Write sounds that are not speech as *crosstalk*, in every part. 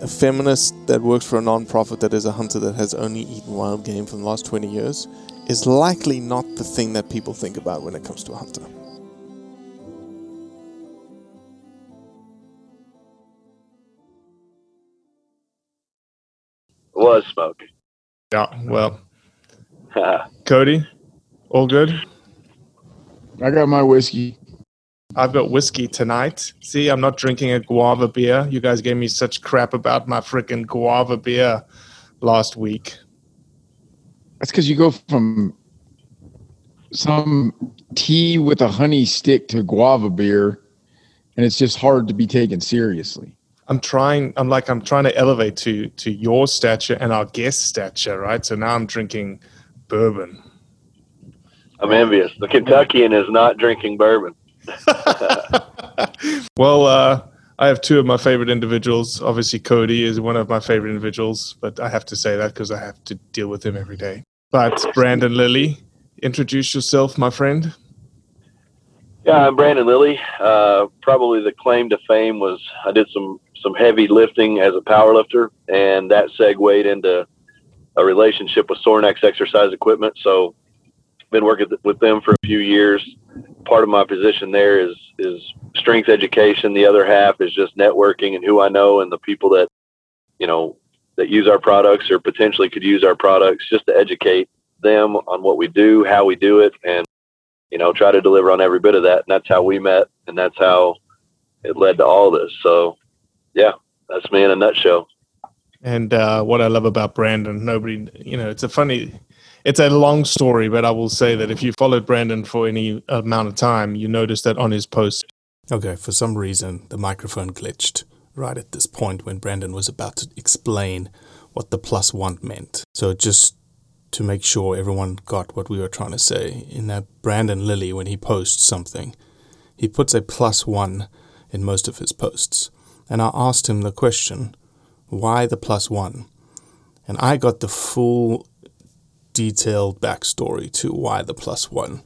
a feminist that works for a non-profit that is a hunter that has only eaten wild game for the last 20 years is likely not the thing that people think about when it comes to a hunter. Was smoking. Yeah, well, *laughs* Cody, all good? I got my whiskey. I've got whiskey tonight. See, I'm not drinking a guava beer. You guys gave me such crap about my freaking guava beer last week. That's because you go from some tea with a honey stick to guava beer, and it's just hard to be taken seriously. I'm trying. I'm like I'm trying to elevate to to your stature and our guest stature, right? So now I'm drinking bourbon. I'm envious. The Kentuckian is not drinking bourbon. *laughs* Well, uh, I have two of my favorite individuals. Obviously, Cody is one of my favorite individuals, but I have to say that because I have to deal with him every day. But Brandon Lilly, introduce yourself, my friend. Yeah, I'm Brandon Lilly. Uh, probably the claim to fame was I did some some heavy lifting as a power lifter, and that segued into a relationship with Sorinex Exercise Equipment. So, been working with them for a few years. Part of my position there is is strength education. The other half is just networking and who I know and the people that you know that use our products or potentially could use our products, just to educate them on what we do, how we do it, and you know, try to deliver on every bit of that. And that's how we met, and that's how it led to all this. So, yeah, that's me in a nutshell. And uh, what I love about Brandon, nobody, you know, it's a funny, it's a long story, but I will say that if you followed Brandon for any amount of time, you notice that on his post. Okay, for some reason, the microphone glitched right at this point when Brandon was about to explain what the plus one meant. So just to make sure everyone got what we were trying to say, in that Brandon Lilly, when he posts something, he puts a plus one in most of his posts. And I asked him the question, why the plus one? And I got the full detailed backstory to why the plus one.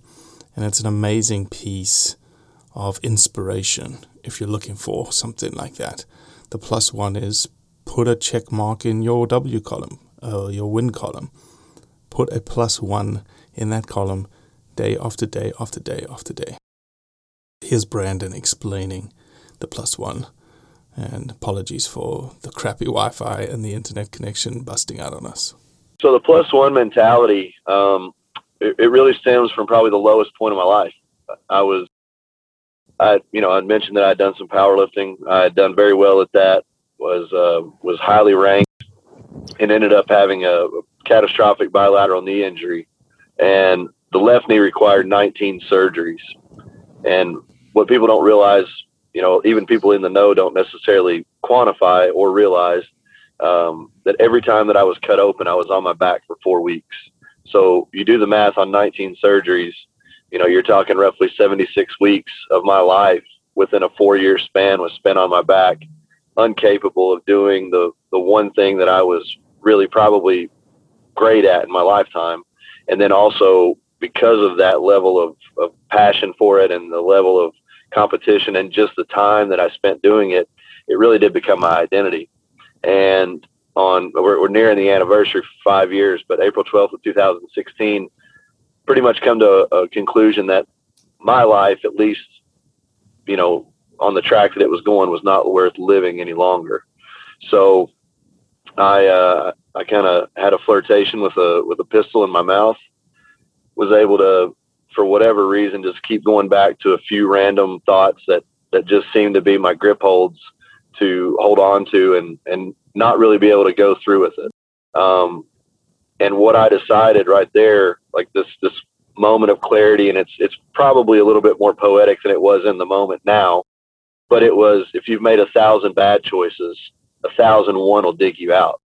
And it's an amazing piece of inspiration if you're looking for something like that. The plus one is put a check mark in your W column, uh, your win column. Put a plus one in that column day after day after day after day. Here's Brandon explaining the plus one. And apologies for the crappy Wi Fi and the internet connection busting out on us. So, the plus one mentality, um, it, it really stems from probably the lowest point of my life. I was, I, you know, I mentioned that I'd done some powerlifting. I had done very well at that, was, uh, was highly ranked, and ended up having a catastrophic bilateral knee injury. And the left knee required 19 surgeries. And what people don't realize, you know, even people in the know don't necessarily quantify or realize um, that every time that I was cut open, I was on my back for four weeks. So you do the math on 19 surgeries, you know, you're talking roughly 76 weeks of my life within a four year span was spent on my back, incapable of doing the, the one thing that I was really probably great at in my lifetime. And then also because of that level of, of passion for it and the level of competition and just the time that I spent doing it, it really did become my identity. And on we're, we're nearing the anniversary for five years, but April 12th of 2016, pretty much come to a, a conclusion that my life, at least, you know, on the track that it was going, was not worth living any longer. So I uh, I kind of had a flirtation with a with a pistol in my mouth was able to, for whatever reason, just keep going back to a few random thoughts that that just seemed to be my grip holds to hold on to and and not really be able to go through with it. Um, and what I decided right there, like this this moment of clarity, and it's it's probably a little bit more poetic than it was in the moment now, but it was if you've made a thousand bad choices, a thousand one will dig you out.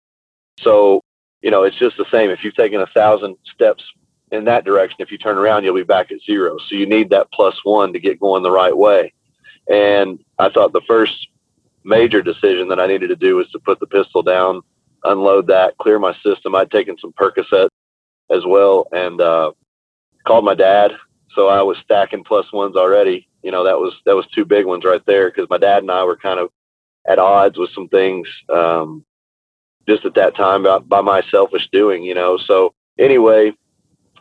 So you know it's just the same. If you've taken a thousand steps in that direction. If you turn around, you'll be back at zero. So you need that plus one to get going the right way. And I thought the first major decision that I needed to do was to put the pistol down, unload that, clear my system. I'd taken some Percocet as well and uh, called my dad. So I was stacking plus ones already. You know, that was that was two big ones right there because my dad and I were kind of at odds with some things um, just at that time by, by my selfish doing. You know, so anyway,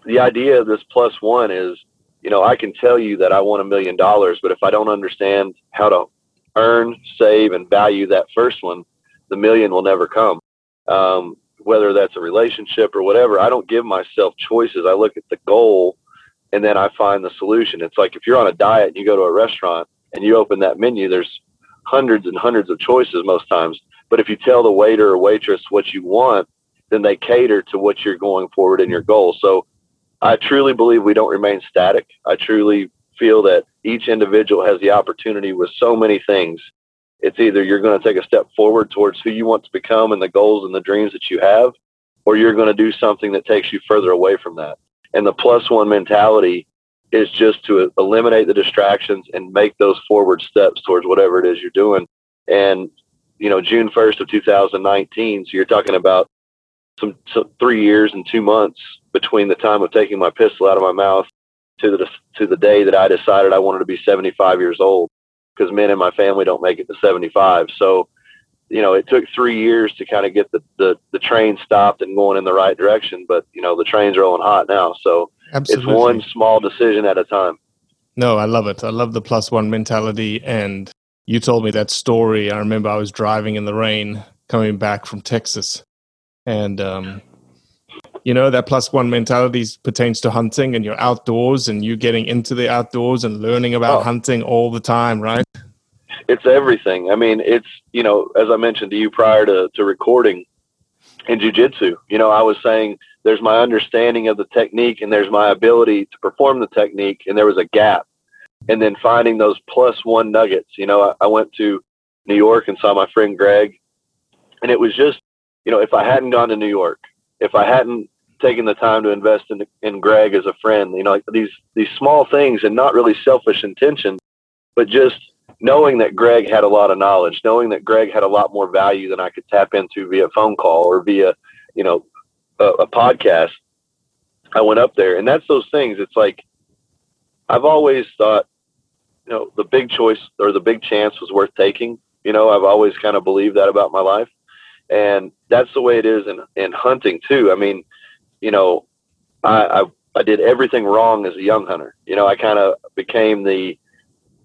the idea of this plus one is, you know, I can tell you that I want a million dollars, but if I don't understand how to earn, save, and value that first one, the million will never come. Um, whether that's a relationship or whatever, I don't give myself choices. I look at the goal and then I find the solution. It's like if you're on a diet and you go to a restaurant and you open that menu, there's hundreds and hundreds of choices most times. But if you tell the waiter or waitress what you want, then they cater to what you're going forward in your goal. So I truly believe we don't remain static. I truly feel that each individual has the opportunity with so many things. It's either you're going to take a step forward towards who you want to become and the goals and the dreams that you have, or you're going to do something that takes you further away from that. And the plus one mentality is just to eliminate the distractions and make those forward steps towards whatever it is you're doing. And, you know, June 1st of 2019, so you're talking about some, some three years and two months between the time of taking my pistol out of my mouth to the to the day that I decided I wanted to be 75 years old because men in my family don't make it to 75. So, you know, it took three years to kind of get the, the, the train stopped and going in the right direction. But, you know, the train's rolling hot now. So Absolutely. it's one small decision at a time. No, I love it. I love the plus one mentality. And you told me that story. I remember I was driving in the rain coming back from Texas. And um, you know that plus one mentality pertains to hunting and you're outdoors and you getting into the outdoors and learning about oh. hunting all the time right? It's everything. I mean it's you know as i mentioned to you prior to, to recording in jiu-jitsu you know i was saying there's my understanding of the technique and there's my ability to perform the technique and there was a gap. And then finding those plus one nuggets you know I, I went to new york and saw my friend greg and it was just you know if i hadn't gone to new york if I hadn't taken the time to invest in in Greg as a friend. You know, like these these small things and not really selfish intention, but just knowing that Greg had a lot of knowledge, knowing that Greg had a lot more value than I could tap into via phone call or via, you know, a, a podcast. I went up there, and that's those things. It's like I've always thought, you know, the big choice or the big chance was worth taking. You know, I've always kind of believed that about my life, and that's the way it is in in hunting too. I mean, you know, I, I I did everything wrong as a young hunter. You know, I kind of became the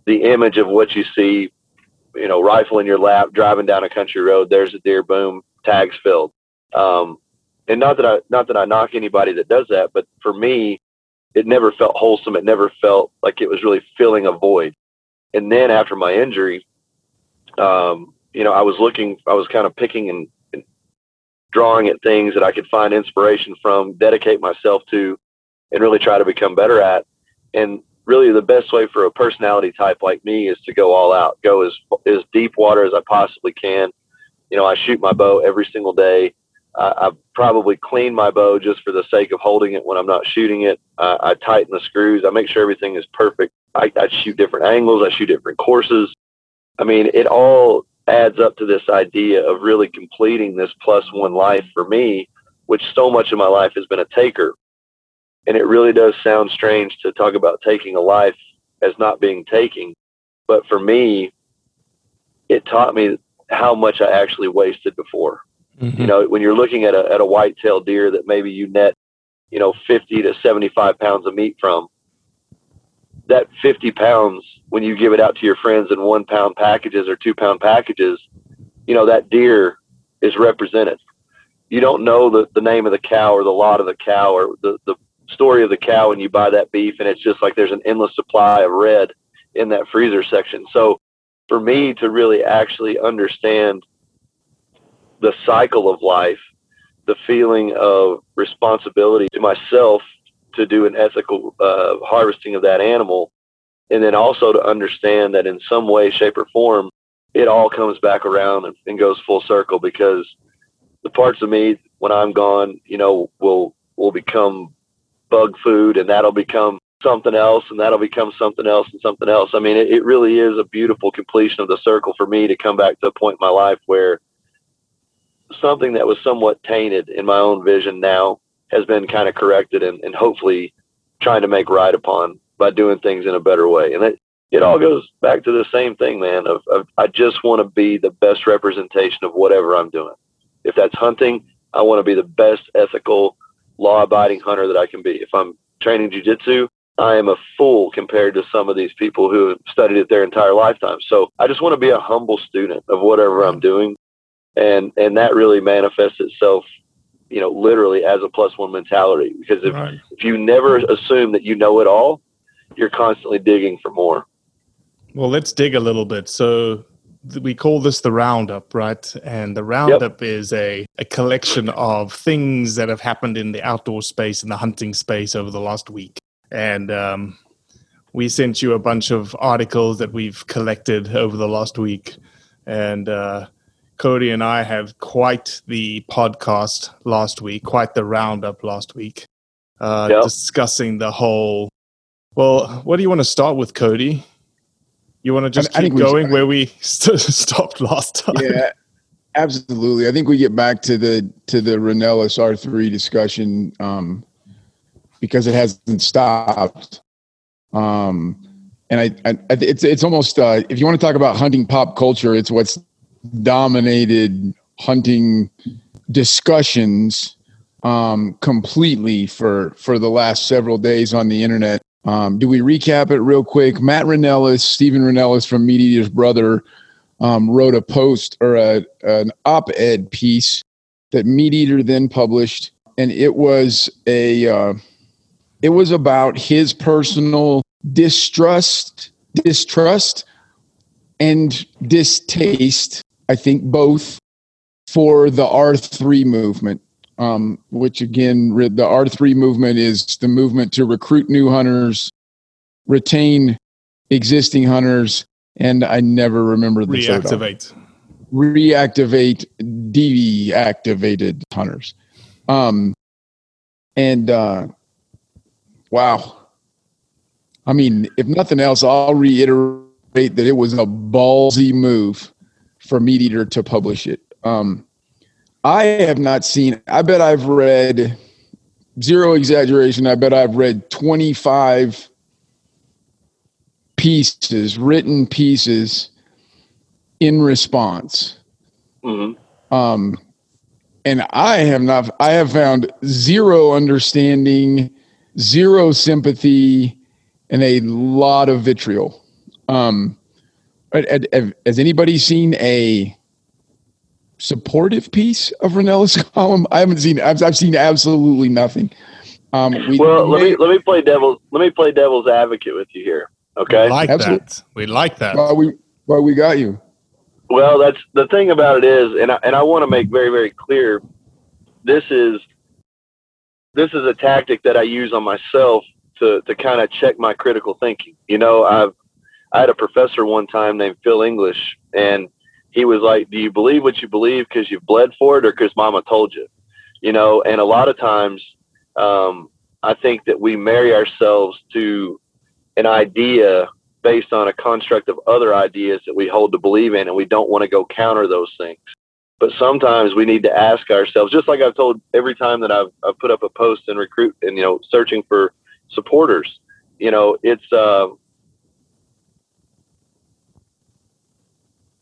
the image of what you see. You know, rifle in your lap, driving down a country road. There's a deer. Boom, tags filled. Um, and not that I not that I knock anybody that does that, but for me, it never felt wholesome. It never felt like it was really filling a void. And then after my injury, um, you know, I was looking, I was kind of picking and, and drawing at things that I could find inspiration from, dedicate myself to, and really try to become better at. And really, the best way for a personality type like me is to go all out, go as as deep water as I possibly can. You know, I shoot my bow every single day. I, I probably clean my bow just for the sake of holding it when I'm not shooting it. Uh, I tighten the screws. I make sure everything is perfect. I, I shoot different angles. I shoot different courses. I mean, it all adds up to this idea of really completing this plus one life for me, which so much of my life has been a taker. And it really does sound strange to talk about taking a life as not being taking. But for me, it taught me how much I actually wasted before. Mm-hmm. You know, when you're looking at a, at a white-tailed deer that maybe you net, you know, 50 to 75 pounds of meat from, that 50 pounds, when you give it out to your friends in one pound packages or two pound packages, you know, that deer is represented. You don't know the, the name of the cow or the lot of the cow or the, the story of the cow when you buy that beef. And it's just like there's an endless supply of red in that freezer section. So for me to really actually understand the cycle of life, the feeling of responsibility to myself to do an ethical uh, harvesting of that animal, and then also to understand that in some way, shape, or form, it all comes back around and, and goes full circle because the parts of me when I'm gone, you know, will will become bug food, and that'll become something else, and that'll become something else, and something else. I mean, it, it really is a beautiful completion of the circle for me to come back to a point in my life where something that was somewhat tainted in my own vision now has been kind of corrected and, and hopefully trying to make right upon by doing things in a better way. And it, it all goes back to the same thing, man, of, of I just want to be the best representation of whatever I'm doing. If that's hunting, I want to be the best ethical, law abiding hunter that I can be. If I'm training jujitsu, I am a fool compared to some of these people who have studied it their entire lifetime. So I just want to be a humble student of whatever I'm doing. And and that really manifests itself you know, literally as a plus one mentality. Because if, right. if you never assume that you know it all, you're constantly digging for more. Well, let's dig a little bit. So we call this the roundup, right? And the roundup yep. is a, a collection of things that have happened in the outdoor space and the hunting space over the last week. And um, we sent you a bunch of articles that we've collected over the last week. And uh, Cody and I had quite the podcast last week, quite the roundup last week, uh, yep. discussing the whole. Well, what do you want to start with, Cody? You want to just I, keep I going we, where we *laughs* st- stopped last time? Yeah, absolutely. I think we get back to the to the Rinella's R three discussion um, because it hasn't stopped. Um, and I, I, it's it's almost uh, if you want to talk about hunting pop culture, it's what's dominated hunting discussions um, completely for for the last several days on the internet. Um, do we recap it real quick? Matt Rinella, Steven Rinella from Meat Eater's brother, um, wrote a post or a, an op-ed piece that Meat Eater then published, and it was a uh, it was about his personal distrust, distrust, and distaste I think both for the R3 movement, um, which again, the R3 movement is the movement to recruit new hunters, retain existing hunters, and I never remember the reactivate, reactivate deactivated hunters. Um, and uh, wow, I mean, if nothing else, I'll reiterate that it was a ballsy move for Meat Eater to publish it. Um, I have not seen. I bet I've read zero exaggeration. I bet I've read twenty five pieces, written pieces, in response. Mm-hmm. Um, and I have not. I have found zero understanding, zero sympathy and a lot of vitriol. Um, has anybody seen a supportive piece of Rinella's *laughs* column? I haven't seen. I've, I've seen absolutely nothing. Um, we, well, let me let me play devil's let me play devil's advocate with you here. Okay, we like absolutely. that. We like that. Well, we well we got you. Well, that's the thing about it is, and I, and I want to make very very clear, this is this is a tactic that I use on myself to to kind of check my critical thinking. You know, I've I had a professor one time named Phil English, and he was like, "Do you believe what you believe because you've bled for it, or because Mama told you?" You know, and a lot of times, um, I think that we marry ourselves to an idea based on a construct of other ideas that we hold to believe in, and we don't want to go counter those things. But sometimes we need to ask ourselves, just like I've told every time that I've, I've put up a post and recruit and you know searching for supporters. You know, it's uh,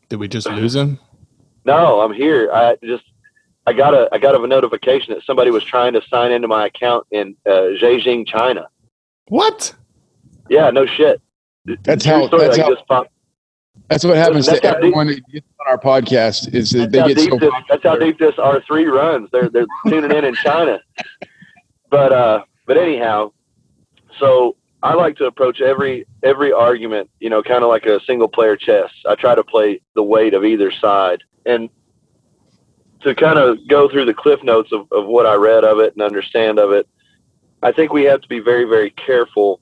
Did we just lose him? No, I'm here. I just I got a I got a notification that somebody was trying to sign into my account in uh, Beijing, China. What? Yeah, no shit. That's how. That's, like how that's what happens that's to everyone deep, that gets on our podcast. Is that they get so. This, that's how deep this R three runs. They're they're tuning in in China. *laughs* But uh, but anyhow, so I like to approach every every argument, you know, kind of like a single player chess. I try to play the weight of either side, and to kind of go through the cliff notes of, of what I read of it and understand of it. I think we have to be very very careful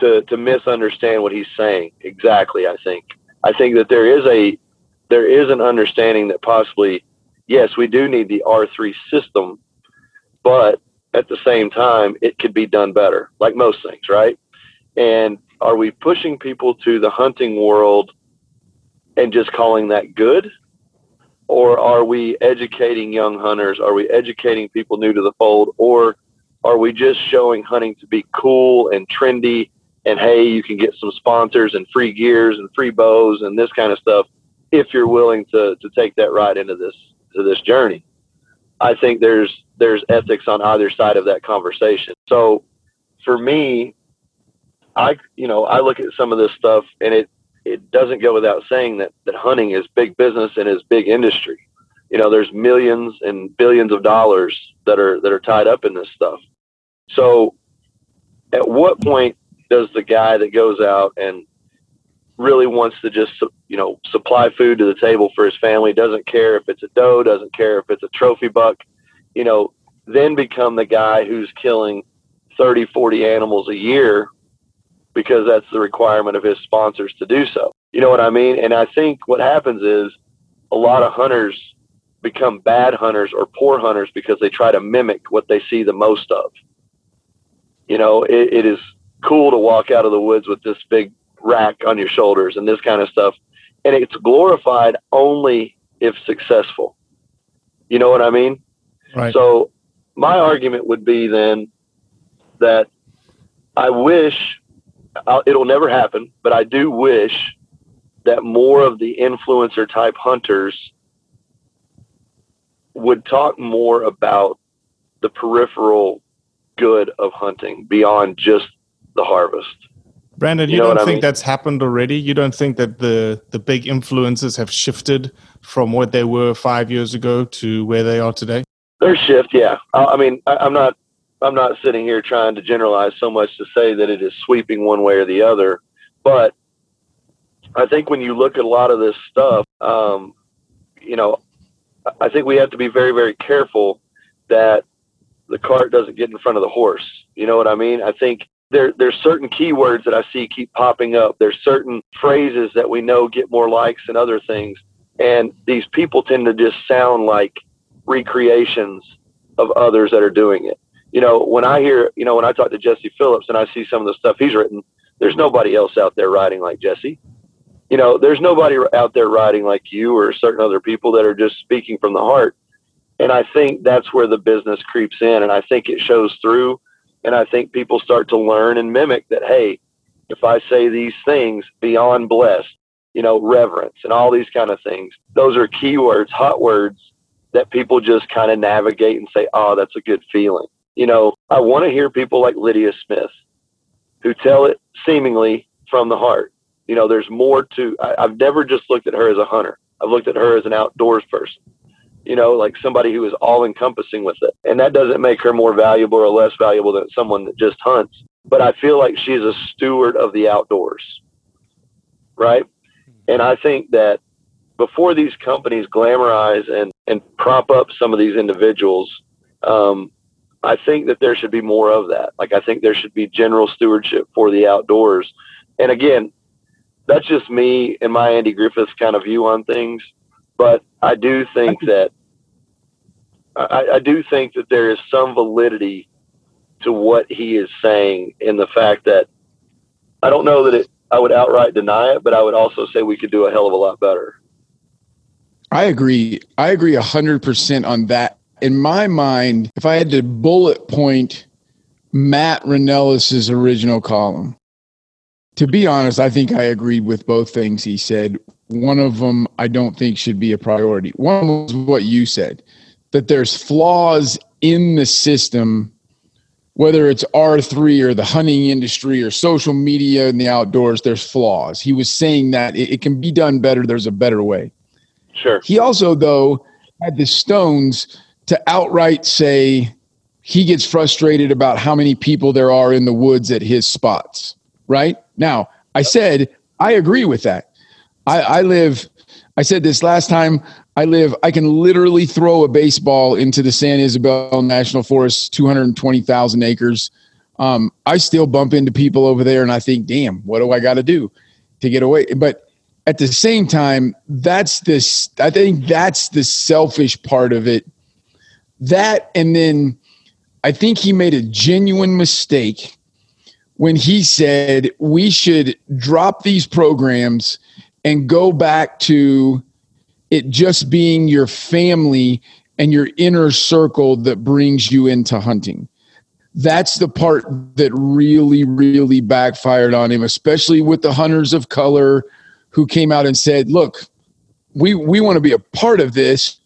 to to misunderstand what he's saying exactly. I think I think that there is a there is an understanding that possibly yes we do need the R three system, but at the same time, it could be done better, like most things, right? And are we pushing people to the hunting world and just calling that good? Or are we educating young hunters? Are we educating people new to the fold? Or are we just showing hunting to be cool and trendy? And hey, you can get some sponsors and free gears and free bows and this kind of stuff if you're willing to, to take that ride into this to this journey. I think there's there's ethics on either side of that conversation. So for me, I you know I look at some of this stuff and it it doesn't go without saying that that hunting is big business and is big industry. You know, there's millions and billions of dollars that are that are tied up in this stuff. So, at what point does the guy that goes out and really wants to just you know supply food to the table for his family doesn't care if it's a doe doesn't care if it's a trophy buck you know then become the guy who's killing 30 40 animals a year because that's the requirement of his sponsors to do so. You know what i mean? And i think what happens is a lot of hunters become bad hunters or poor hunters because they try to mimic what they see the most of. You know it, it is cool to walk out of the woods with this big rack on your shoulders and this kind of stuff. And it's glorified only if successful. You know what I mean? Right. So my argument would be then that I wish I'll, it'll never happen, but I do wish that more of the influencer type hunters would talk more about the peripheral good of hunting beyond just the harvest. Brandon, you, you know don't think I mean? that's happened already? You don't think that the the big influences have shifted from what they were five years ago to where they are today? Their shift, yeah. I mean, I, I'm not I'm not sitting here trying to generalize so much to say that it is sweeping one way or the other, but I think when you look at a lot of this stuff, um, you know, I think we have to be very, very careful that the cart doesn't get in front of the horse. You know what I mean? I think there there's certain keywords that I see keep popping up. There's certain phrases that we know get more likes than other things, and these people tend to just sound like recreations of others that are doing it. You know, when I hear, you know, when I talk to Jesse Phillips and I see some of the stuff he's written, there's nobody else out there writing like Jesse. You know, there's nobody out there writing like you or certain other people that are just speaking from the heart. And I think that's where the business creeps in, and I think it shows through and I think people start to learn and mimic that, hey, if I say these things beyond blessed, you know, reverence and all these kind of things, those are keywords, hot words that people just kind of navigate and say, oh, that's a good feeling. you know, I want to hear people like Lydia Smith who tell it seemingly from the heart. You know, there's more to, I, I've never just looked at her as a hunter. I've looked at her as an outdoors person, you know, like somebody who is all encompassing with it. And that doesn't make her more valuable or less valuable than someone that just hunts. But I feel like she's a steward of the outdoors, right? And I think that before these companies glamorize and, and prop up some of these individuals, um, I think that there should be more of that. Like I think there should be general stewardship for the outdoors. And again, that's just me and my Andy Griffiths kind of view on things. But I do think that I, I do think that there is some validity to what he is saying in the fact that I don't know that it I would outright deny it, but I would also say we could do a hell of a lot better. I agree. I agree 100% on that. In my mind, if I had to bullet point Matt Rinella's original column, to be honest, I think I agreed with both things he said. One of them I don't think should be a priority. One was what you said that there's flaws in the system, whether it's R3 or the hunting industry or social media and the outdoors, there's flaws. He was saying that it, it can be done better, there's a better way. Sure. He also, though, had the stones to outright say he gets frustrated about how many people there are in the woods at his spots. Right now, I said I agree with that. I, I live. I said this last time. I live. I can literally throw a baseball into the San Isabel National Forest, two hundred twenty thousand acres. Um, I still bump into people over there, and I think, "Damn, what do I got to do to get away?" But at the same time, that's this. I think that's the selfish part of it. That, and then I think he made a genuine mistake when he said we should drop these programs and go back to it just being your family and your inner circle that brings you into hunting. That's the part that really, really backfired on him, especially with the hunters of color who came out and said, look, we, we want to be a part of this,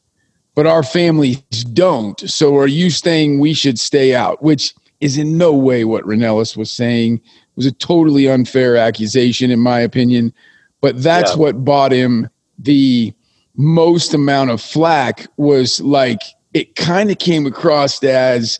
but our families don't. So are you saying we should stay out? Which is in no way what Rinella was saying. It was a totally unfair accusation, in my opinion. But that's yeah. what bought him the most amount of flack was like it kind of came across as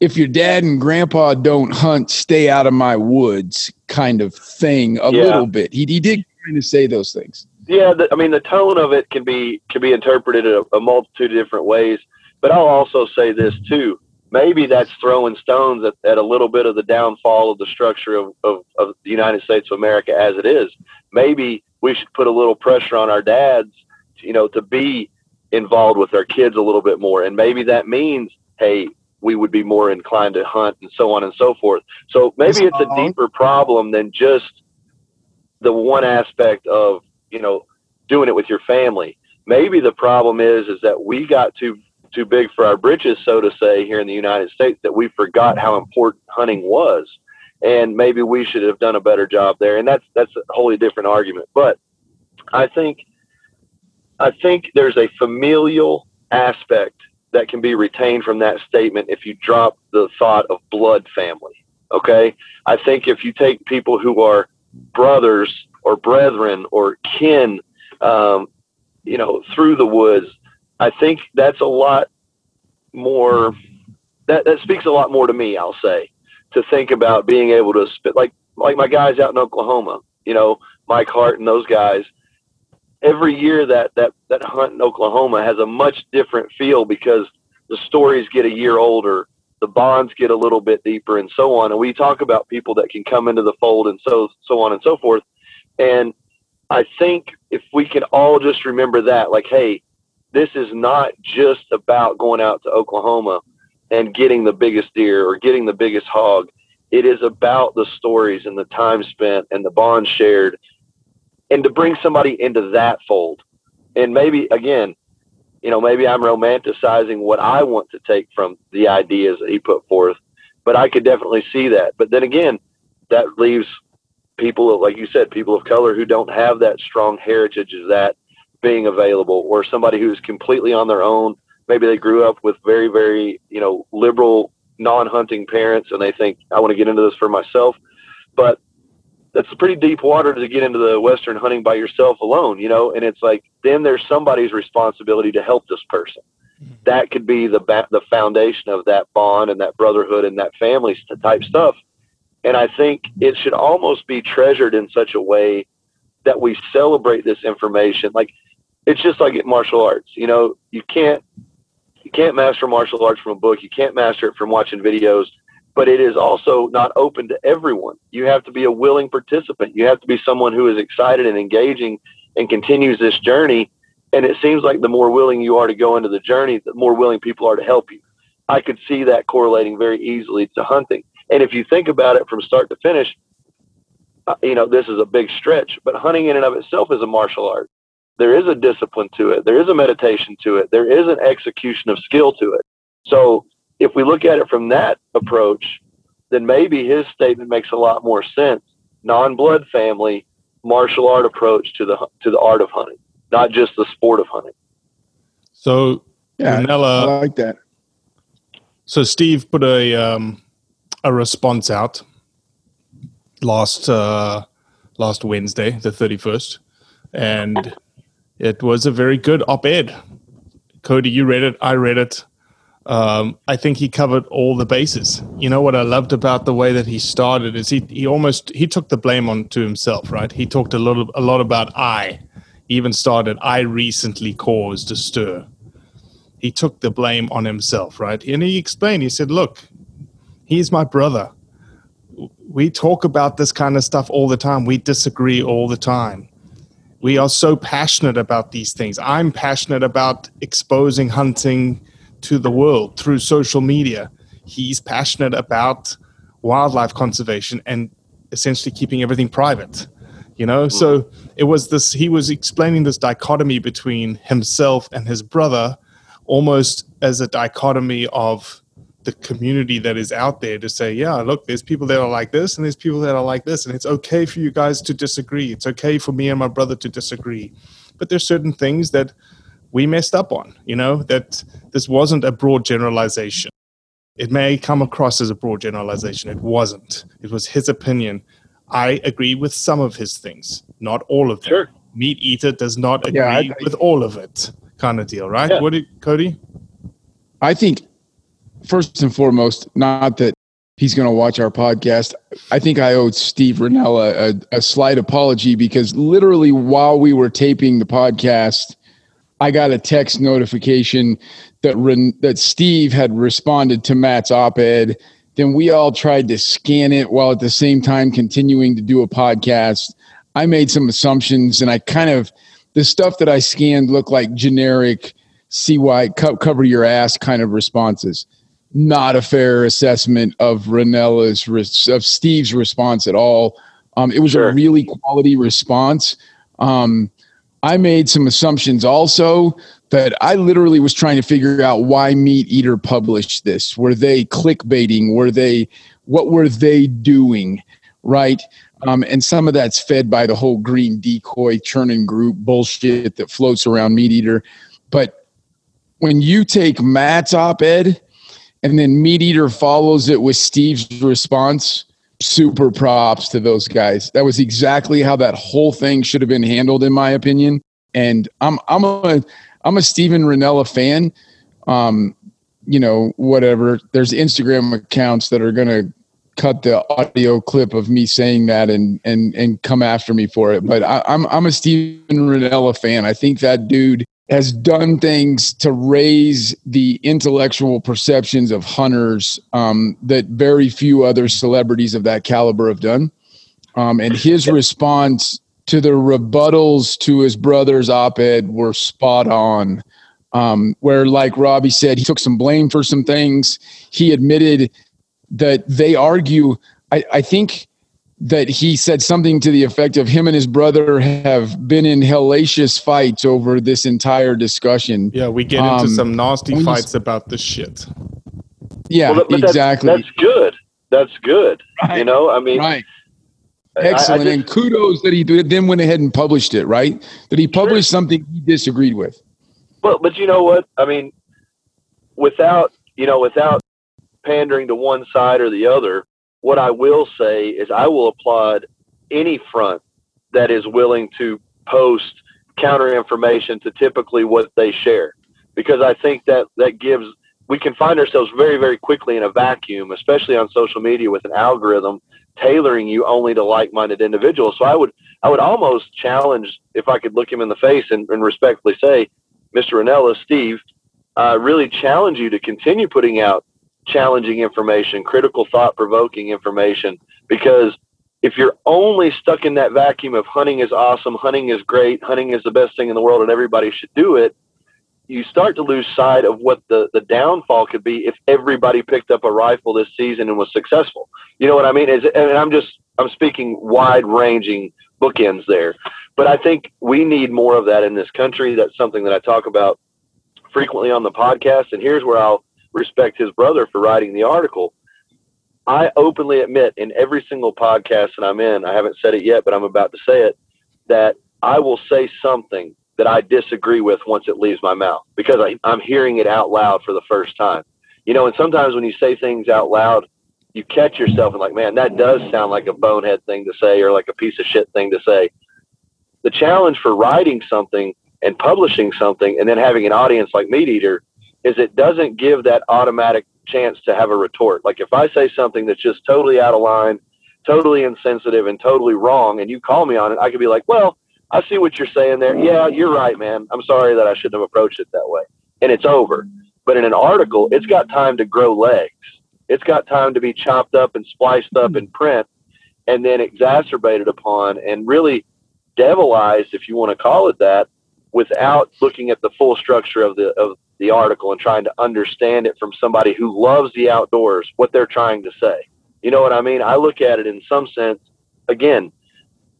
if your dad and grandpa don't hunt, stay out of my woods kind of thing a yeah. little bit. He, he did kind of say those things. Yeah, the, I mean the tone of it can be can be interpreted a, a multitude of different ways. But I'll also say this too. Maybe that's throwing stones at, at a little bit of the downfall of the structure of, of, of the United States of America as it is. Maybe we should put a little pressure on our dads, you know, to be involved with our kids a little bit more. And maybe that means, hey, we would be more inclined to hunt and so on and so forth. So maybe it's a deeper problem than just the one aspect of you know doing it with your family. Maybe the problem is is that we got too too big for our britches, so to say, here in the United States, that we forgot how important hunting was, and maybe we should have done a better job there. And that's that's a wholly different argument. But I think I think there's a familial aspect that can be retained from that statement if you drop the thought of blood family. Okay, I think if you take people who are brothers or brethren or kin, um, you know, through the woods. I think that's a lot more. That that speaks a lot more to me. I'll say to think about being able to spit like like my guys out in Oklahoma. You know, Mike Hart and those guys. Every year that that that hunt in Oklahoma has a much different feel because the stories get a year older the bonds get a little bit deeper and so on. And we talk about people that can come into the fold and so so on and so forth. And I think if we can all just remember that, like, hey, this is not just about going out to Oklahoma and getting the biggest deer or getting the biggest hog. It is about the stories and the time spent and the bond shared and to bring somebody into that fold. And maybe again, you know, maybe I'm romanticizing what I want to take from the ideas that he put forth, but I could definitely see that. But then again, that leaves people, like you said, people of color who don't have that strong heritage as that being available, or somebody who's completely on their own. Maybe they grew up with very, very, you know, liberal non-hunting parents and they think I want to get into this for myself, but that's pretty deep water to get into the western hunting by yourself alone, you know. And it's like then there's somebody's responsibility to help this person. Mm-hmm. That could be the ba- the foundation of that bond and that brotherhood and that family type stuff. And I think it should almost be treasured in such a way that we celebrate this information. Like it's just like martial arts. You know, you can't you can't master martial arts from a book. You can't master it from watching videos but it is also not open to everyone. You have to be a willing participant. You have to be someone who is excited and engaging and continues this journey. And it seems like the more willing you are to go into the journey, the more willing people are to help you. I could see that correlating very easily to hunting. And if you think about it from start to finish, uh, you know, this is a big stretch, but hunting in and of itself is a martial art. There is a discipline to it. There is a meditation to it. There is an execution of skill to it. So if we look at it from that approach, then maybe his statement makes a lot more sense. Non-blood family, martial art approach to the to the art of hunting, not just the sport of hunting. So, yeah, Rinella, I like that. So Steve put a um, a response out last uh, last Wednesday, the thirty first, and it was a very good op-ed. Cody, you read it. I read it um, I think he covered all the bases. You know what I loved about the way that he started is he he almost he took the blame on to himself, right? He talked a little a lot about I. He even started I recently caused a stir. He took the blame on himself, right? And he explained. He said, "Look, he's my brother. We talk about this kind of stuff all the time. We disagree all the time." We are so passionate about these things. I'm passionate about exposing hunting to the world through social media. He's passionate about wildlife conservation and essentially keeping everything private. You know, so mm-hmm. it was this, he was explaining this dichotomy between himself and his brother almost as a dichotomy of the community that is out there to say, yeah, look, there's people that are like this and there's people that are like this. And it's okay for you guys to disagree. It's okay for me and my brother to disagree. But there's certain things that we messed up on, you know, that this wasn't a broad generalization. It may come across as a broad generalization. It wasn't. It was his opinion. I agree with some of his things, not all of them. Sure. Meat eater does not agree Yeah, I- with all of it, kind of deal, right? Yeah. What did Cody? I think first and foremost, not that he's going to watch our podcast. I think I owe Steve Rinella a, a slight apology because literally while we were taping the podcast, I got a text notification that Ren- that Steve had responded to Matt's op-ed. Then we all tried to scan it while at the same time continuing to do a podcast. I made some assumptions, and I kind of the stuff that I scanned looked like generic CY co- cover your ass kind of responses. Not a fair assessment of Rinella's of Steve's response at all. Um, it was Sure. a really quality response. Um, I made some assumptions also that I literally was trying to figure out why Meat Eater published this. Were they clickbaiting? Were they what were they doing? Right. Um, and some of that's fed by the whole green decoy churning group bullshit that floats around Meat Eater. But when you take Matt's op ed and then Meat Eater follows it with Steve's response, super props to those guys. That was exactly how that whole thing should have been handled, in my opinion. And I'm I'm a I'm a Steven Rinella fan. Um, you know, whatever. There's Instagram accounts that are gonna cut the audio clip of me saying that and and and come after me for it. But I, I'm I'm a Steven Rinella fan. I think that dude has done things to raise the intellectual perceptions of hunters um, that very few other celebrities of that caliber have done. Um, and his response to the rebuttals to his brother's op-ed were spot on. Um, where, like Robbie said, he took some blame for some things. He admitted that they argue. I, I think that he said something to the effect of him and his brother have been in hellacious fights over this entire discussion. Yeah, we get into Um, some nasty when you s- fights about this shit. Yeah, Well, but exactly. That's, that's good. That's good. You know, I mean, right. I- I Excellent. just- and kudos that he then went ahead and published it, right? That he published something he disagreed with. Well, but you know what? I mean, without you know, without pandering to one side or the other. What I will say is I will applaud any front that is willing to post counter information to typically what they share because I think that that gives we can find ourselves very very quickly in a vacuum especially on social media with an algorithm tailoring you only to like-minded individuals so I would I would almost challenge if I could look him in the face and, and respectfully say Mr. Rinella Steve uh, really challenge you to continue putting out challenging information critical thought provoking information because if you're only stuck in that vacuum of hunting is awesome, hunting is great, hunting is the best thing in the world, and everybody should do it, you start to lose sight of what the, the downfall could be if everybody picked up a rifle this season and was successful. You know what I mean? Is and I'm just I'm speaking wide ranging bookends there, but I think we need more of that in this country. That's something that I talk about frequently on the podcast. And here's where I'll respect his brother for writing the article I openly admit in every single podcast that I'm in, I haven't said it yet, but I'm about to say it, that I will say something that I disagree with once it leaves my mouth because I, I'm hearing it out loud for the first time. You know, and sometimes when you say things out loud, you catch yourself and like, man, that does sound like a bonehead thing to say or like a piece of shit thing to say. The challenge for writing something and publishing something and then having an audience like MeatEater is it doesn't give that automatic chance to have a retort. Like if I say something that's just totally out of line, totally insensitive, and totally wrong, and you call me on it, I could be like, well, I see what you're saying there. Yeah, you're right, man. I'm sorry that I shouldn't have approached it that way. And it's over. But in an article, it's got time to grow legs. It's got time to be chopped up and spliced up in print and then exacerbated upon and really devilized, if you want to call it that, without looking at the full structure of the of the article and trying to understand it from somebody who loves the outdoors, what they're trying to say. You know what I mean? I look at it in some sense, again,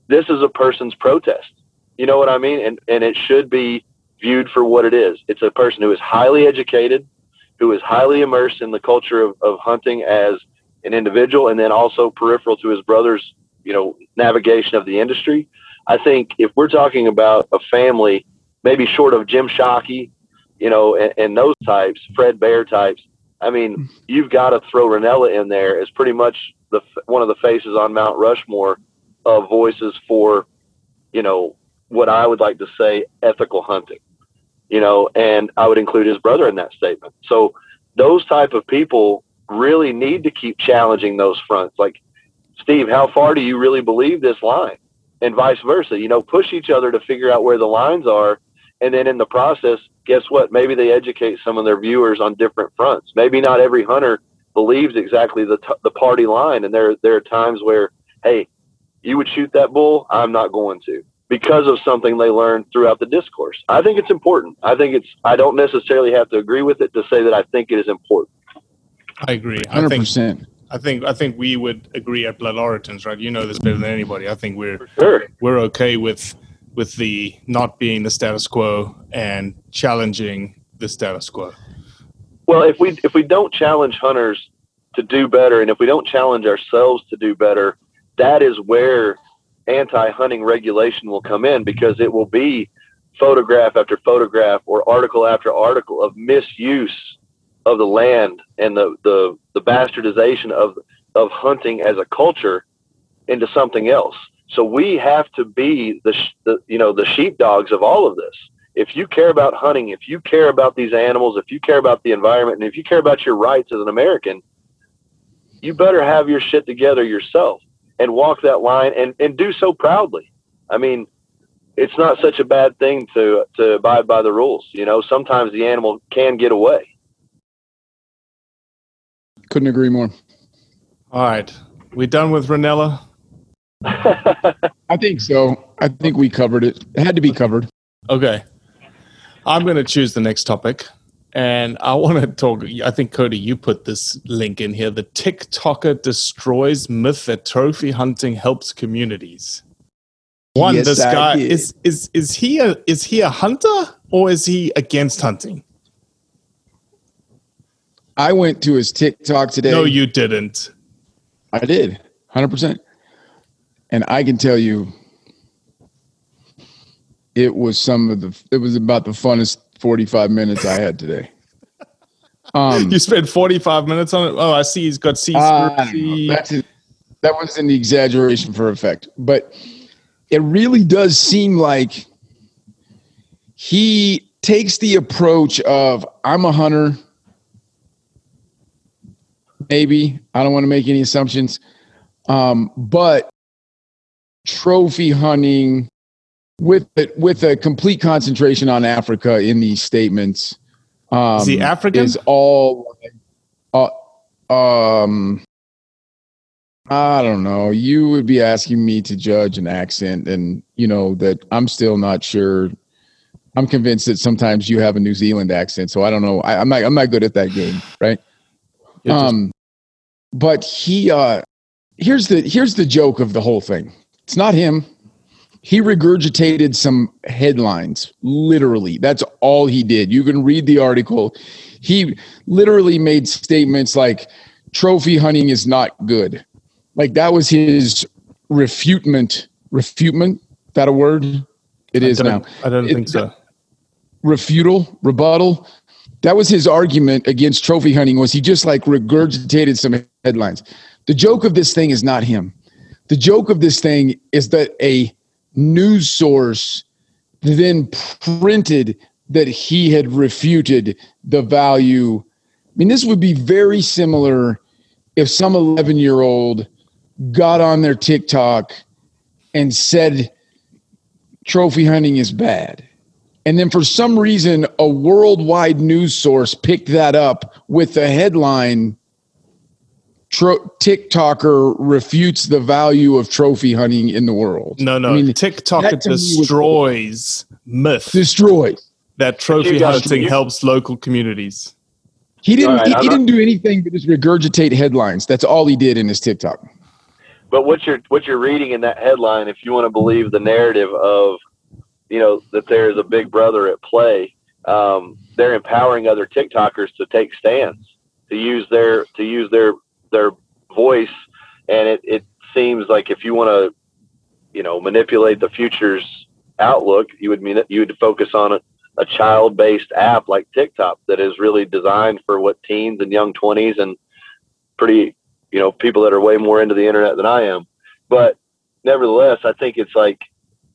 this is a person's protest. You know what I mean? And, and it should be viewed for what it is. It's a person who is highly educated, who is highly immersed in the culture of, of hunting as an individual, and then also peripheral to his brother's, you know, navigation of the industry. I think if we're talking about a family, maybe short of Jim Shockey you know, and, and those types, Fred Bear types. I mean, hmm. you've got to throw Rinella in there as pretty much the one of the faces on Mount Rushmore of voices for, you know, what I would like to say ethical hunting. You know, and I would include his brother in that statement. So those type of people really need to keep challenging those fronts. Like, Steve, how far do you really believe this line? And vice versa. You know, push each other to figure out where the lines are and then in the process, guess what? Maybe they educate some of their viewers on different fronts. Maybe not every hunter believes exactly the, t- the party line. And there, there are times where, hey, you would shoot that bull. I'm not going to because of something they learned throughout the discourse. I think it's important. I think it's, I don't necessarily have to agree with it to say that I think it is important. I agree. I 100%. Think, I think I think we would agree at Blood Origins, right? You know this better than anybody. I think we're sure. we're okay with with the not being the status quo and challenging the status quo? Well, if we if we don't challenge hunters to do better, and if we don't challenge ourselves to do better, that is where anti-hunting regulation will come in because it will be photograph after photograph or article after article of misuse of the land and the the, the bastardization of of hunting as a culture into something else. So we have to be the, the you know the sheepdogs of all of this. If you care about hunting, if you care about these animals, if you care about the environment, and if you care about your rights as an American, you better have your shit together yourself and walk that line and, and do so proudly. I mean, it's not such a bad thing to to abide by the rules. You know, sometimes the animal can get away. Couldn't agree more. All right, we done with Rinella. *laughs* I think so. I think we covered it. It had to be covered. Okay. I'm going to choose the next topic. And I want to talk. I think, Cody, you put this link in here. The TikToker destroys myth that trophy hunting helps communities. One, Yes, this guy is is is he a is he a hunter or is he against hunting? I went to his TikTok today. No, you didn't. I did, hundred percent. And I can tell you, it was some of the. It was about the funnest forty-five minutes I had today. *laughs* Um, you spent 45 minutes on it. Oh, I see. He's got C. Uh, know. That was an exaggeration for effect, but it really does seem like he takes the approach of I'm a hunter. Maybe I don't want to make any assumptions, um, but trophy hunting with with a complete concentration on Africa in these statements. Um, Is he African? Is all uh, um I don't know. You would be asking me to judge an accent, and you know that I'm still not sure. I'm convinced that sometimes you have a New Zealand accent, so I don't know. I, I'm not. I'm not good at that game, right? Um, but he. uh Here's the here's the joke of the whole thing. It's not him. He regurgitated some headlines. Literally, that's all he did. You can read the article. He literally made statements like, "Trophy hunting is not good." like that was his refutement refutement that a word it is I now I don't think so. refutal rebuttal that was his argument against trophy hunting was he just like regurgitated some headlines the joke of this thing is not him the joke of this thing is that a news source then printed that he had refuted the value i mean this would be very similar if some 11 year old got on their TikTok and said trophy hunting is bad. And then for some reason, a worldwide news source picked that up with the headline Tro- TikToker refutes the value of trophy hunting in the world. No, no. I mean, TikTok that to me was- destroys myth destroys. that trophy hunting you- helps local communities. He didn't. All right, he, he didn't do anything but just regurgitate headlines. That's all he did in his TikTok. But what you're what you're reading in that headline, if you want to believe the narrative of, you know, that there is a big brother at play, um, they're empowering other TikTokers to take stands, to use their to use their their voice, and it, it seems like if you want to, you know, manipulate the future's outlook, you would mean you would focus on a, a child based app like TikTok that is really designed for what teens and young twenties and pretty you know people that are way more into the internet than I am. But nevertheless, I think it's like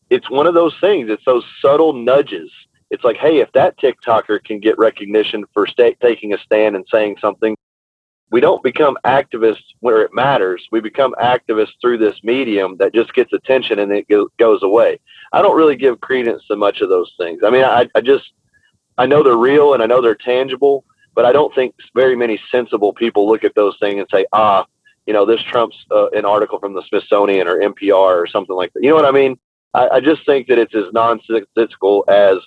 it's one of those things. It's those subtle nudges. It's like, hey, if that TikToker can get recognition for taking a stand and saying something, we don't become activists where it matters. We become activists through this medium that just gets attention and it go- goes away. I don't really give credence to much of those things. I mean, I, I just I know they're real and I know they're tangible, but I don't think very many sensible people look at those things and say, ah, you know, this trumps uh, an article from the Smithsonian or NPR or something like that. You know what I mean? I, I just think that it's as nonsensical as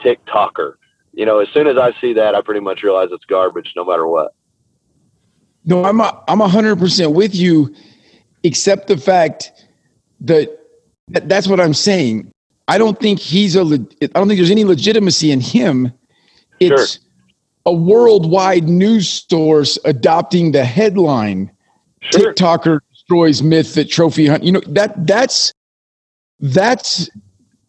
TikToker. You know, as soon as I see that, I pretty much realize it's garbage, no matter what. No, I'm a, I'm hundred percent with you, except the fact that, that that's what I'm saying. I don't think he's a. I don't think there's any legitimacy in him. It's a worldwide news source adopting the headline. TikToker destroys myth that trophy hunt. You know that that's that's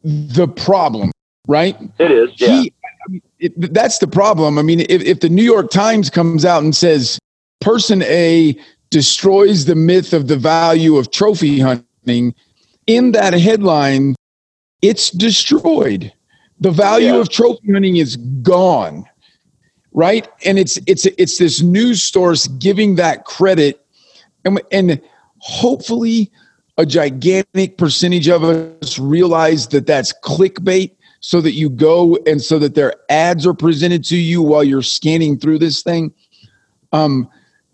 the problem, right? It is. Yeah. He, I mean, it, that's the problem. I mean, if, if the New York Times comes out and says person A destroys the myth of the value of trophy hunting, in that headline, it's destroyed. The value of trophy hunting is gone, right? And it's it's it's this news source giving that credit, and and hopefully a gigantic percentage of us realize that that's clickbait so that you go and so that their ads are presented to you while you're scanning through this thing um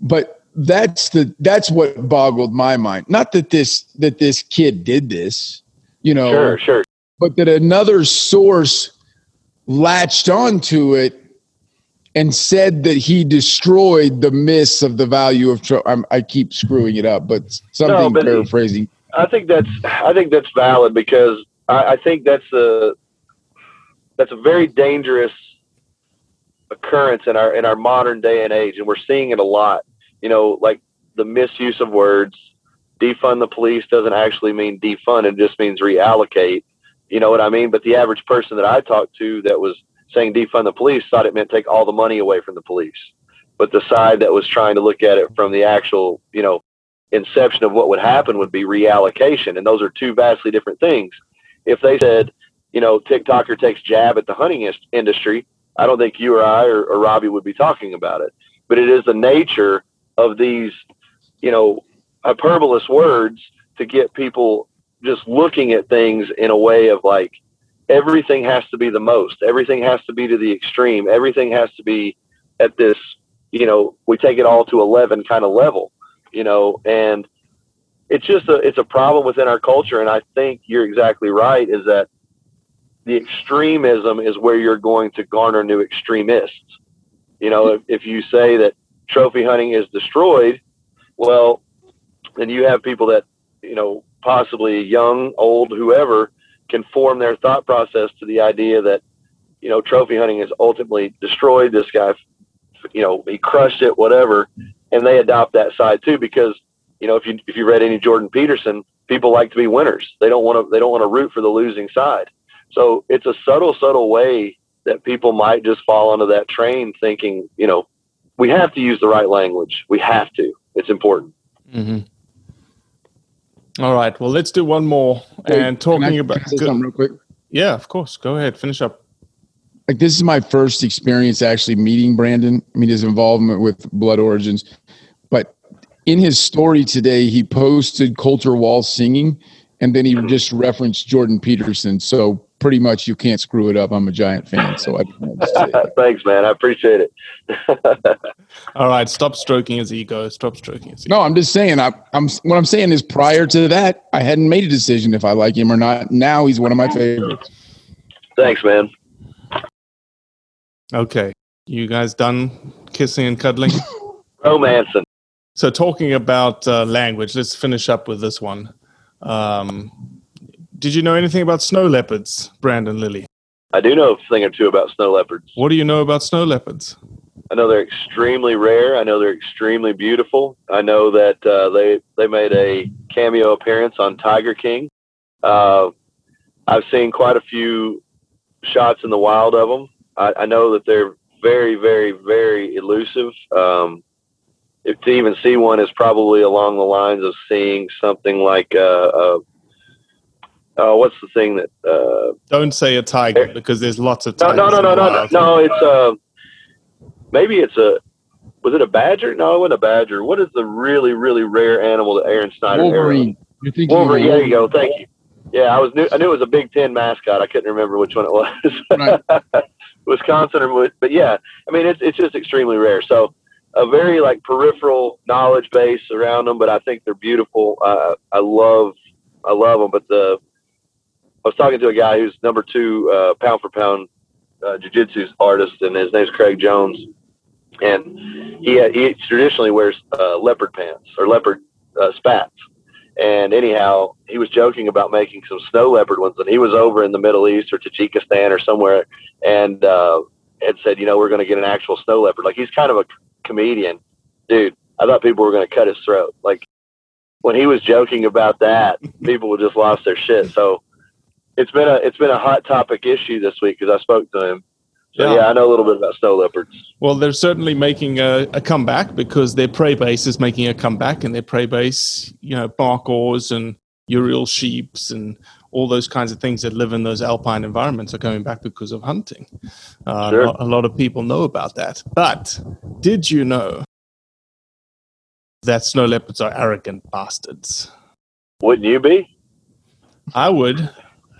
but that's the that's what boggled my mind not that this that this kid did this you know Sure, sure. but that another source latched onto it and said that he destroyed the myths of the value of tro- I'm, i keep screwing it up but something No, but- paraphrasing I think that's I think that's valid because I, I think that's a that's a very dangerous occurrence in our in our modern day and age, and we're seeing it a lot. You know, like the misuse of words. Defund the police doesn't actually mean defund; it just means reallocate. You know what I mean? But the average person that I talked to that was saying defund the police thought it meant take all the money away from the police. But the side that was trying to look at it from the actual, you know, inception of what would happen would be reallocation. And those are two vastly different things. If they said, you know, TikToker takes jab at the hunting industry, I don't think you or I or, or Robbie would be talking about it. But it is the nature of these, you know, hyperbolous words to get people just looking at things in a way of like everything has to be the most, everything has to be to the extreme, everything has to be at this, you know, we take it all to 11 kind of level, you know, and it's just a it's a problem within our culture and I think you're exactly right is that the extremism is where you're going to garner new extremists. You know, if, if you say that trophy hunting is destroyed, well, then you have people that, you know, possibly young, old, whoever, can form their thought process to the idea that, you know, trophy hunting is ultimately destroyed. This guy, you know, he crushed it, whatever, and they adopt that side too because, you know, if you if you read any Jordan Peterson, people like to be winners. They don't want to they don't want to root for the losing side. So it's a subtle, subtle way that people might just fall onto that train thinking, you know, we have to use the right language. We have to. It's important. Mm-hmm. All right. Well, let's do one more. Wait, and talking about something real quick. Yeah, of course. Go ahead. Finish up. Like this is my first experience actually meeting Brandon. I mean, his involvement with Blood Origins, but in his story today, he posted Colter Wall singing, and then he just referenced Jordan Peterson. So pretty much you can't screw it up. I'm a giant fan, so I. *laughs* Thanks, man. I appreciate it. *laughs* All right, stop stroking his ego. Stop stroking his ego. No, I'm just saying. I, I'm what I'm saying is prior to that, I hadn't made a decision if I like him or not. Now he's one of my favorites. Thanks, man. Okay, you guys done kissing and cuddling? *laughs* Romancing. So, talking about uh, language, let's finish up with this one. Um, did you know anything about snow leopards, Brandon Lilly? I do know a thing or two about snow leopards. What do you know about snow leopards? I know they're extremely rare. I know they're extremely beautiful. I know that uh, they they made a cameo appearance on Tiger King. Uh, I've seen quite a few shots in the wild of them. I, I know that they're very, very, very elusive. Um, if to even see one is probably along the lines of seeing something like a, a uh, what's the thing that? Uh, Don't say a tiger because there's lots of tigers. No, no, no, no, no, no. It's uh, maybe it's a. Was it a badger? No, it wasn't a badger. What is the really, really rare animal that Aron Snyder? Wolverine. You're thinking Wolverine. There you go. Thank you. Yeah, I was. New, I knew it was a Big Ten mascot. I couldn't remember which one it was. Right. *laughs* Wisconsin or but yeah, I mean it's it's just extremely rare. So a very like peripheral knowledge base around them, but I think they're beautiful. Uh, I love I love them, but the I was talking to a guy who's number two uh, pound for pound uh, jiu-jitsu artist, and his name's Craig Jones. And he he traditionally wears uh, leopard pants or leopard uh, spats. And anyhow, he was joking about making some snow leopard ones, and he was over in the Middle East or Tajikistan or somewhere, and uh, had said, you know, we're going to get an actual snow leopard. Like he's kind of a comedian, dude. I thought people were going to cut his throat. Like when he was joking about that, *laughs* people would just lost their shit. So it's been a it's been a hot topic issue this week because I spoke to him. So yeah. yeah. I know a little bit about snow leopards. Well, they're certainly making a, a, comeback because their prey base is making a comeback, and their prey base, you know, ors and urial sheeps and all those kinds of things that live in those alpine environments are coming back because of hunting. Uh, sure. a, lot, a lot of people know about that. But did you know that snow leopards are arrogant bastards? Wouldn't you be? I would.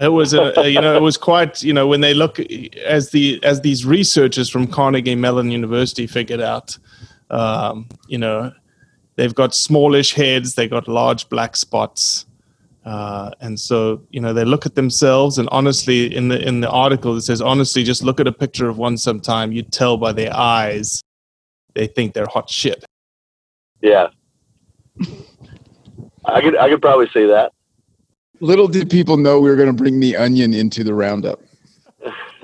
It was a, a, you know it was quite you know when they look as the as these researchers from Carnegie Mellon University figured out um, you know they've got smallish heads they've got large black spots uh, and so you know they look at themselves and honestly in the in the article it says honestly just look at a picture of one sometime you tell by their eyes they think they're hot shit yeah I could I could probably see that Little did people know we were going to bring the onion into the roundup. *laughs*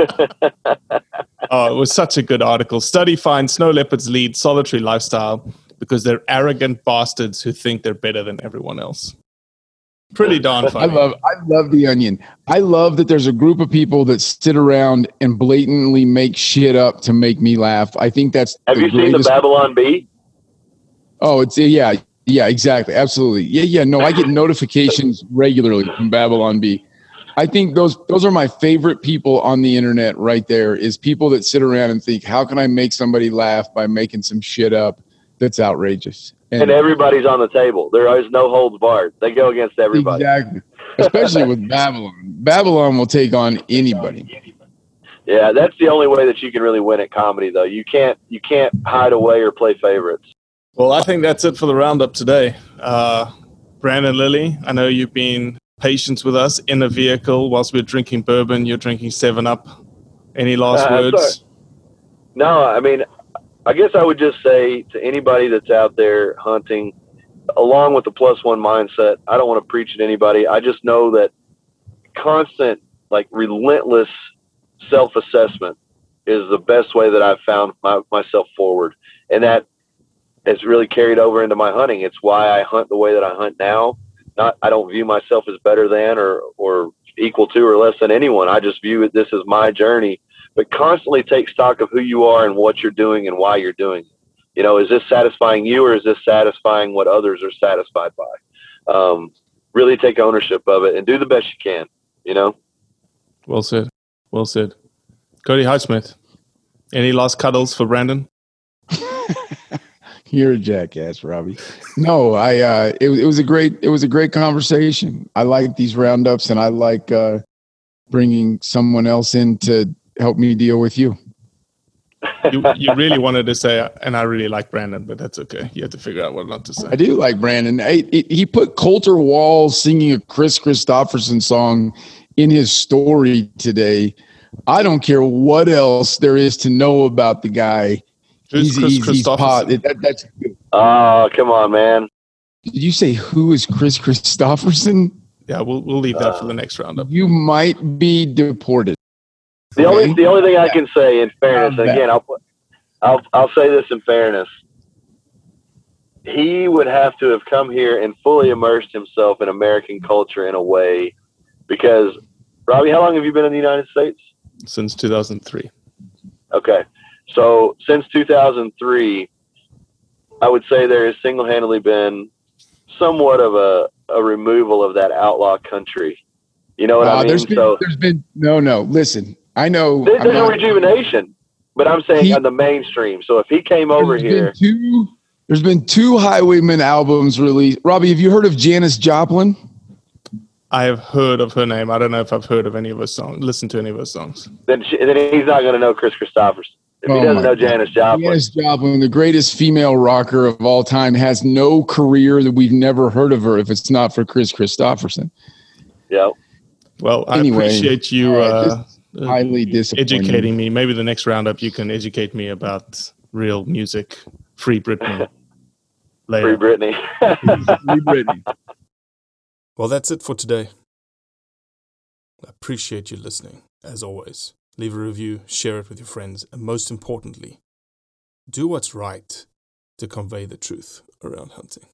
oh, it was such a good article. Study finds snow leopards lead solitary lifestyle because they're arrogant bastards who think they're better than everyone else. Pretty darn I love I love the onion. I love that there's a group of people that sit around and blatantly make shit up to make me laugh. I think that's Have the you seen the Babylon Bee? Oh, it's yeah, yeah, exactly, absolutely, yeah, yeah. No, I get notifications *laughs* regularly from Babylon Bee. I think those those are my favorite people on the internet. Right there is people that sit around and think, how can I make somebody laugh by making some shit up that's outrageous? And everybody's on the table. There is no holds barred. They go against everybody. exactly, especially with Babylon. Babylon will take on anybody. Yeah, that's the only way that you can really win at comedy, though. You can't you can't hide away or play favorites. Well, I think that's it for the roundup today. Uh, Brandon Lilly, I know you've been patient with us in a vehicle whilst we're drinking bourbon. You're drinking Seven Up. Any last Uh, words? sorry. No, I mean, I guess I would just say to anybody that's out there hunting, along with the plus one mindset, I don't want to preach at anybody. I just know that constant, like relentless self assessment is the best way that I've found my, myself forward. And that has really carried over into my hunting. It's why I hunt the way that I hunt now. Not, I don't view myself as better than or, or equal to or less than anyone. I just view it, this as my journey but constantly take stock of who you are and what you're doing and why you're doing it. You know, is this satisfying you or is this satisfying what others are satisfied by? Um, really take ownership of it and do the best you can, you know? Well said. Well said. Cody Highsmith, any last cuddles for Brandon? *laughs* You're a jackass, Robbie. No, I. Uh, it, it was a great. It was a great conversation. I like these roundups, and I like uh, bringing someone else in to help me deal with you. You, you really wanted to say, and I really like Brandon, but that's okay. You have to figure out what not to say. I do like Brandon. I, it, he put Colter Wall singing a Kris Kristofferson song in his story today. I don't care what else there is to know about the guy. Who's Kris Kristofferson? pot- that- that's. Oh, come on, man. Did you say who is Kris Kristofferson? Yeah, we'll we'll leave that for the uh, next roundup. You might be deported. The only the only thing I can say in fairness, and again, I'll put- I'll I'll say this in fairness. He would have to have come here and fully immersed himself in American culture in a way, because Robbie, how long have you been in the United States? Since 2003. Okay, so since 2003, I would say there has single-handedly been somewhat of a, a removal of that outlaw country. You know what Uh, I mean? there's been, so there's been no, no. Listen, I know. There- I'm There's a not- rejuvenation, but I'm saying He- on the mainstream. So if he came over there's here, two, there's been two Highwayman albums released. Robbie, have you heard of Janis Joplin? I have heard of her name. I don't know if I've heard of any of her songs, listened to any of her songs. then she, then he's not going to know Kris Kristofferson. If Oh he doesn't know Janis Joplin, Janis Joplin, the greatest female rocker of all time, has no career that we've never heard of her if it's not for Kris Kristofferson. yeah. Well, I Anyway, appreciate you all right, uh, uh, highly disappointing. educating me. Maybe the next roundup you can educate me about real music, free Britney. Later. Free Britney. *laughs* Free Britney. Well, that's it for today. I appreciate you listening, as always. Leave a review, share it with your friends, and most importantly, do what's right to convey the truth around hunting.